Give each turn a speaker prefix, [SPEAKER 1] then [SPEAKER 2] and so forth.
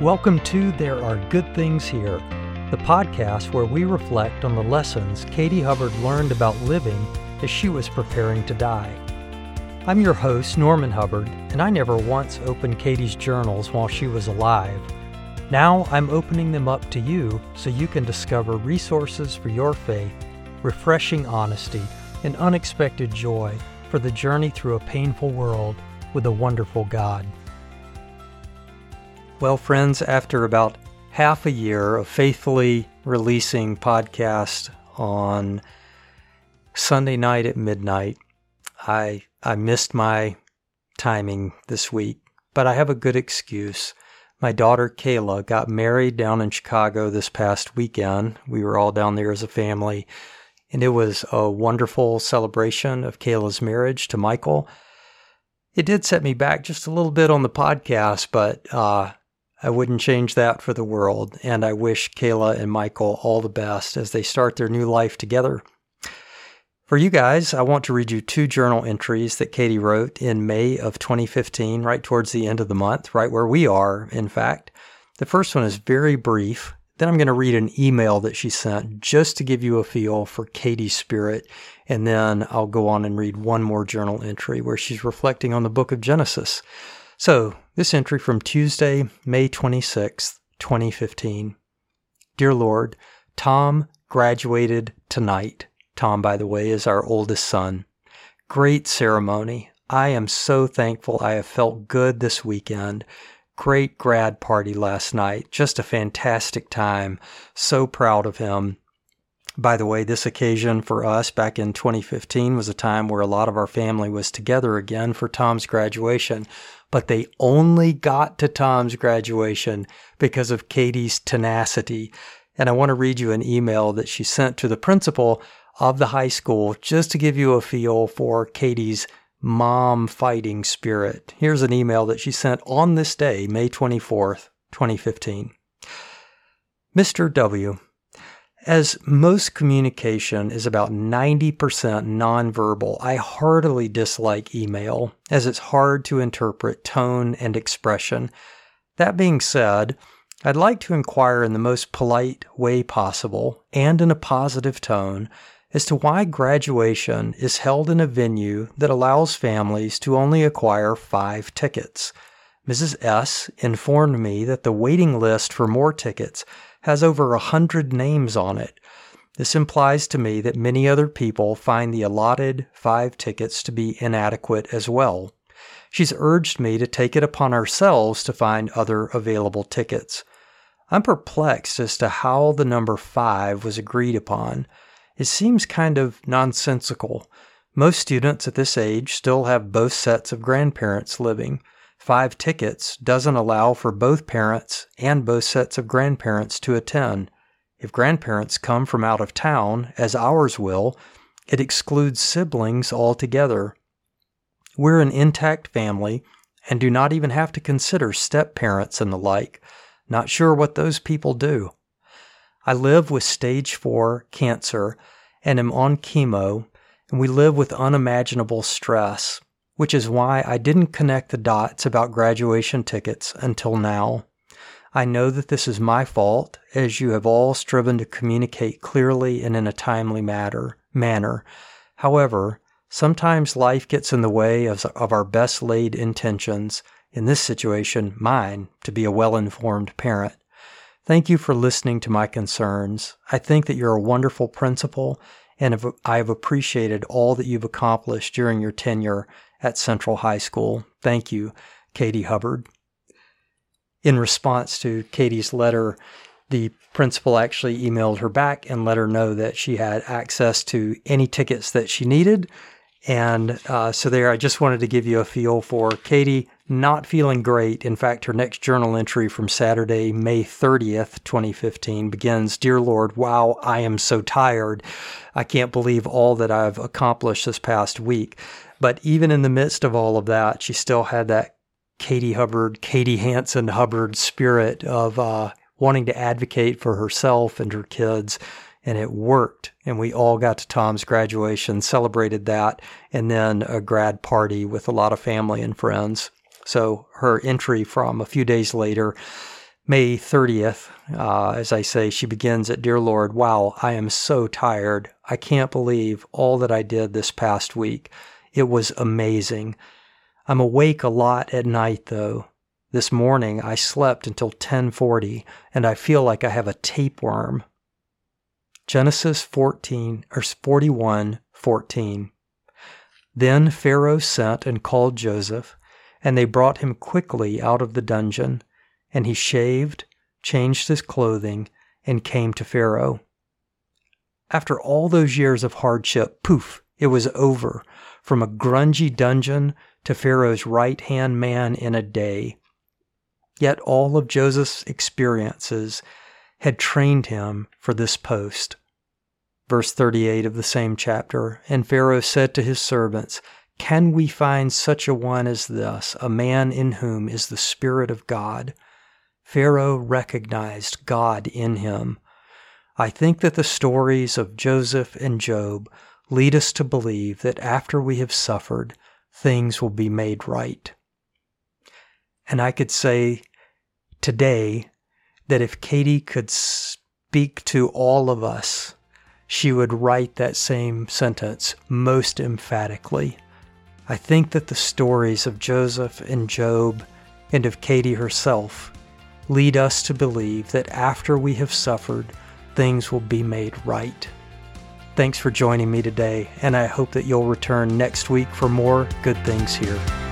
[SPEAKER 1] Welcome to There Are Good Things Here, the podcast where we reflect on the lessons Katie Hubbard learned about living as she was preparing to die. I'm your host, Norman Hubbard, and I never once opened Katie's journals while she was alive. Now I'm opening them up to you so you can discover resources for your faith, refreshing honesty, and unexpected joy for the journey through a painful world with a wonderful God. Well, friends, after about half a year of faithfully releasing podcast on Sunday night at midnight, I I missed my timing this week, but I have a good excuse. My daughter Kayla got married down in Chicago this past weekend. We were all down there as a family, and it was a wonderful celebration of Kayla's marriage to Michael. It did set me back just a little bit on the podcast, but uh, I wouldn't change that for the world. And I wish Kayla and Michael all the best as they start their new life together. For you guys, I want to read you two journal entries that Katie wrote in May of 2015, right towards the end of the month, right where we are, in fact. The first one is very brief. Then I'm going to read an email that she sent just to give you a feel for Katie's spirit. And then I'll go on and read one more journal entry where she's reflecting on the book of Genesis. So, this entry from Tuesday, May 26th, 2015. Dear Lord, Tom graduated tonight. Tom, by the way, is our oldest son. Great ceremony. I am so thankful I have felt good this weekend. Great grad party last night. Just a fantastic time. So proud of him. By the way, this occasion for us back in 2015 was a time where a lot of our family was together again for Tom's graduation but they only got to Tom's graduation because of Katie's tenacity. And I want to read you an email that she sent to the principal of the high school just to give you a feel for Katie's mom fighting spirit. Here's an email that she sent on this day, May 24th, 2015. Mr. W. As most communication is about 90% nonverbal, I heartily dislike email as it's hard to interpret tone and expression. That being said, I'd like to inquire in the most polite way possible and in a positive tone as to why graduation is held in a venue that allows families to only acquire five tickets. Mrs. S. informed me that the waiting list for more tickets has over a hundred names on it. This implies to me that many other people find the allotted five tickets to be inadequate as well. She's urged me to take it upon ourselves to find other available tickets. I'm perplexed as to how the number five was agreed upon. It seems kind of nonsensical. Most students at this age still have both sets of grandparents living. Five tickets doesn't allow for both parents and both sets of grandparents to attend. If grandparents come from out of town, as ours will, it excludes siblings altogether. We're an intact family and do not even have to consider step parents and the like. Not sure what those people do. I live with stage 4 cancer and am on chemo, and we live with unimaginable stress which is why I didn't connect the dots about graduation tickets until now. I know that this is my fault, as you have all striven to communicate clearly and in a timely matter, manner. However, sometimes life gets in the way of, of our best laid intentions, in this situation, mine, to be a well informed parent. Thank you for listening to my concerns. I think that you're a wonderful principal, and I have appreciated all that you've accomplished during your tenure at Central High School. Thank you, Katie Hubbard. In response to Katie's letter, the principal actually emailed her back and let her know that she had access to any tickets that she needed. And uh, so, there, I just wanted to give you a feel for Katie not feeling great. In fact, her next journal entry from Saturday, May 30th, 2015 begins Dear Lord, wow, I am so tired. I can't believe all that I've accomplished this past week. But even in the midst of all of that, she still had that Katie Hubbard, Katie Hanson Hubbard spirit of uh, wanting to advocate for herself and her kids and it worked. And we all got to Tom's graduation, celebrated that, and then a grad party with a lot of family and friends. So her entry from a few days later, May 30th, uh, as I say, she begins at Dear Lord, wow, I am so tired. I can't believe all that I did this past week. It was amazing. I'm awake a lot at night though. This morning I slept until 1040 and I feel like I have a tapeworm. Genesis 14 or 41 14. Then Pharaoh sent and called Joseph, and they brought him quickly out of the dungeon, and he shaved, changed his clothing, and came to Pharaoh. After all those years of hardship, poof, it was over. From a grungy dungeon to Pharaoh's right hand man in a day. Yet all of Joseph's experiences had trained him for this post. Verse 38 of the same chapter And Pharaoh said to his servants, Can we find such a one as this, a man in whom is the Spirit of God? Pharaoh recognized God in him. I think that the stories of Joseph and Job lead us to believe that after we have suffered, things will be made right. And I could say today that if Katie could speak to all of us, she would write that same sentence most emphatically. I think that the stories of Joseph and Job and of Katie herself lead us to believe that after we have suffered, things will be made right. Thanks for joining me today, and I hope that you'll return next week for more good things here.